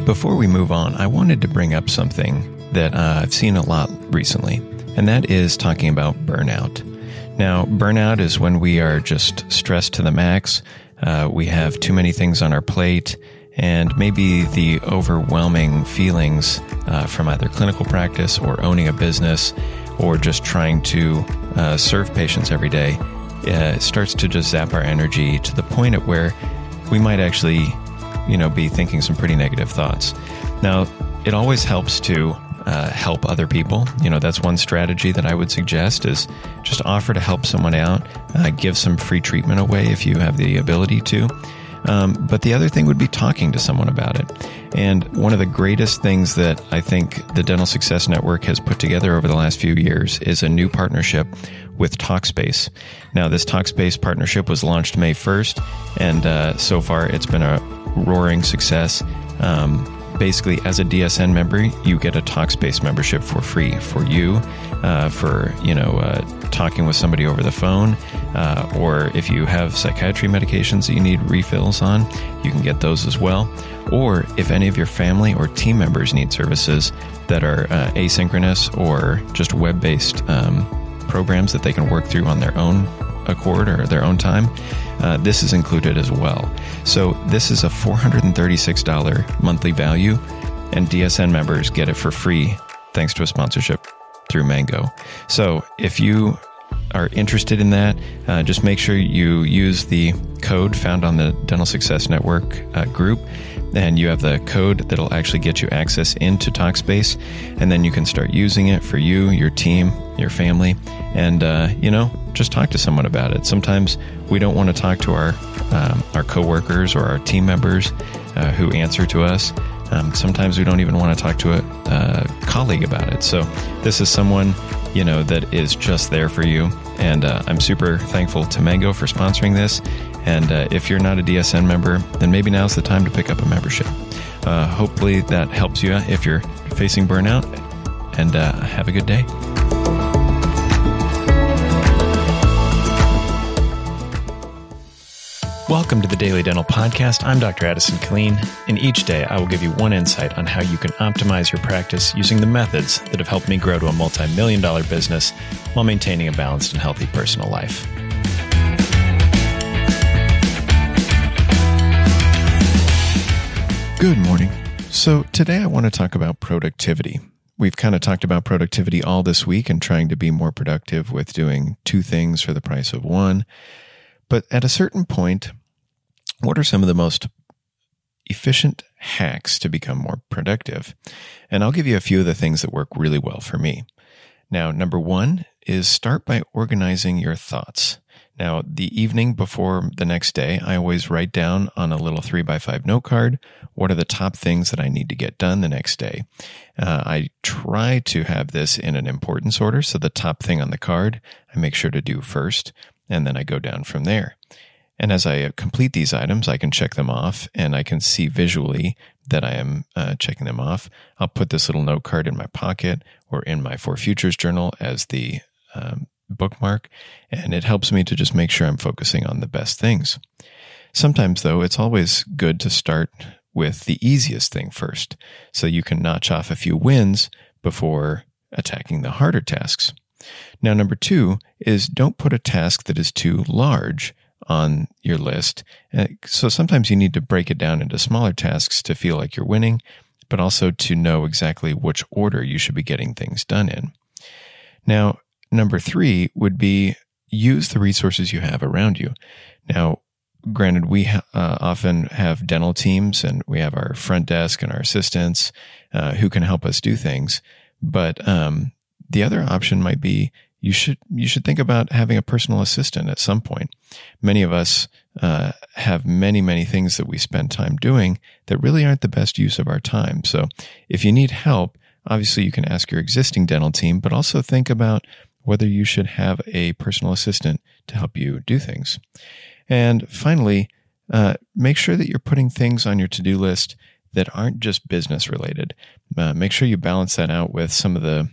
Hey, before we move on, I wanted to bring up something that uh, I've seen a lot recently, and that is talking about burnout. Now, burnout is when we are just stressed to the max, uh, we have too many things on our plate, and maybe the overwhelming feelings uh, from either clinical practice or owning a business or just trying to uh, serve patients every day uh, starts to just zap our energy to the point at where we might actually, you know, be thinking some pretty negative thoughts. Now, it always helps to uh, help other people. You know, that's one strategy that I would suggest is just offer to help someone out, uh, give some free treatment away if you have the ability to. Um, but the other thing would be talking to someone about it. And one of the greatest things that I think the Dental Success Network has put together over the last few years is a new partnership with Talkspace. Now, this Talkspace partnership was launched May 1st, and uh, so far it's been a roaring success. Um, basically, as a DSN member, you get a Talkspace membership for free for you, uh, for you know uh, talking with somebody over the phone, uh, or if you have psychiatry medications that you need refills on, you can get those as well. Or if any of your family or team members need services that are uh, asynchronous or just web-based um, programs that they can work through on their own accord or their own time, uh, this is included as well. So this is a $436 monthly value, and DSN members get it for free thanks to a sponsorship through Mango. So if you are interested in that, uh, just make sure you use the code found on the Dental Success Network uh, group and you have the code that'll actually get you access into Talkspace, and then you can start using it for you, your team, your family, and uh, you know, just talk to someone about it. Sometimes we don't want to talk to our um, our coworkers or our team members uh, who answer to us. Um, sometimes we don't even want to talk to a uh, colleague about it. So this is someone you know that is just there for you, and uh, I'm super thankful to Mango for sponsoring this. And uh, if you're not a DSN member, then maybe now's the time to pick up a membership. Uh, hopefully that helps you if you're facing burnout. And uh, have a good day. Welcome to the Daily Dental Podcast. I'm Dr. Addison Killeen, and each day I will give you one insight on how you can optimize your practice using the methods that have helped me grow to a multi million dollar business while maintaining a balanced and healthy personal life. Good morning. So, today I want to talk about productivity. We've kind of talked about productivity all this week and trying to be more productive with doing two things for the price of one. But at a certain point, what are some of the most efficient hacks to become more productive? And I'll give you a few of the things that work really well for me. Now, number one is start by organizing your thoughts. Now, the evening before the next day, I always write down on a little three by five note card what are the top things that I need to get done the next day. Uh, I try to have this in an importance order. So the top thing on the card, I make sure to do first, and then I go down from there. And as I complete these items, I can check them off and I can see visually that I am uh, checking them off. I'll put this little note card in my pocket or in my For Futures journal as the um, bookmark, and it helps me to just make sure I'm focusing on the best things. Sometimes, though, it's always good to start with the easiest thing first, so you can notch off a few wins before attacking the harder tasks. Now, number two is don't put a task that is too large on your list. Uh, so sometimes you need to break it down into smaller tasks to feel like you're winning, but also to know exactly which order you should be getting things done in. Now, Number three would be use the resources you have around you. Now, granted, we uh, often have dental teams and we have our front desk and our assistants uh, who can help us do things. But um, the other option might be you should you should think about having a personal assistant at some point. Many of us uh, have many many things that we spend time doing that really aren't the best use of our time. So if you need help, obviously you can ask your existing dental team, but also think about whether you should have a personal assistant to help you do things. And finally, uh, make sure that you're putting things on your to do list that aren't just business related. Uh, make sure you balance that out with some of the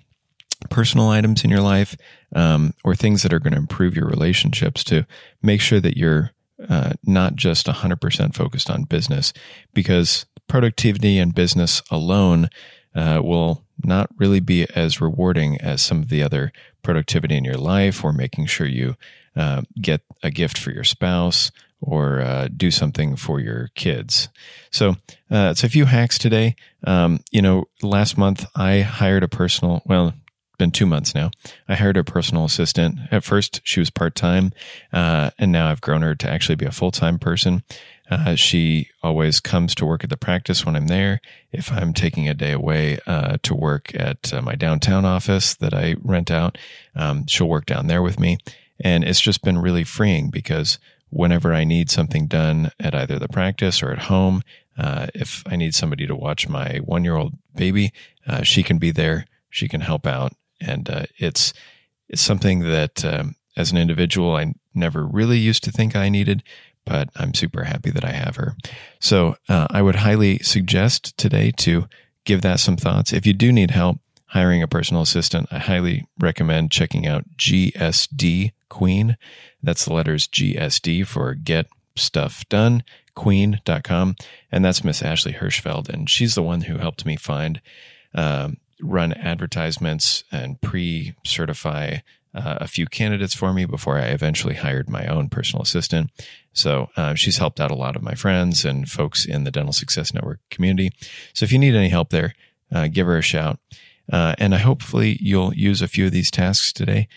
personal items in your life um, or things that are going to improve your relationships to make sure that you're uh, not just 100% focused on business because productivity and business alone uh, will not really be as rewarding as some of the other productivity in your life or making sure you uh, get a gift for your spouse or uh, do something for your kids. So uh, it's a few hacks today. Um, you know, last month I hired a personal, well, been two months now. I hired a personal assistant. At first, she was part time, uh, and now I've grown her to actually be a full time person. Uh, she always comes to work at the practice when I'm there. If I'm taking a day away uh, to work at uh, my downtown office that I rent out, um, she'll work down there with me. And it's just been really freeing because whenever I need something done at either the practice or at home, uh, if I need somebody to watch my one year old baby, uh, she can be there. She can help out. And uh, it's, it's something that um, as an individual, I never really used to think I needed, but I'm super happy that I have her. So uh, I would highly suggest today to give that some thoughts. If you do need help hiring a personal assistant, I highly recommend checking out GSD Queen. That's the letters GSD for Get Stuff Done, queen.com. And that's Miss Ashley Hirschfeld. And she's the one who helped me find, um, run advertisements and pre certify uh, a few candidates for me before I eventually hired my own personal assistant. So uh, she's helped out a lot of my friends and folks in the Dental Success Network community. So if you need any help there, uh, give her a shout. Uh, and I hopefully you'll use a few of these tasks today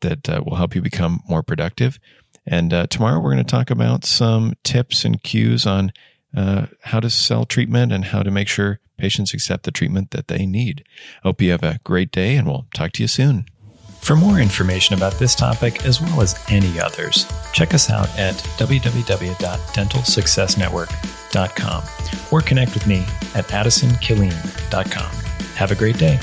that uh, will help you become more productive. And uh, tomorrow we're going to talk about some tips and cues on uh, how to sell treatment and how to make sure patients accept the treatment that they need. Hope you have a great day and we'll talk to you soon. For more information about this topic as well as any others, check us out at www.dentalsuccessnetwork.com or connect with me at addisonkilleen.com. Have a great day.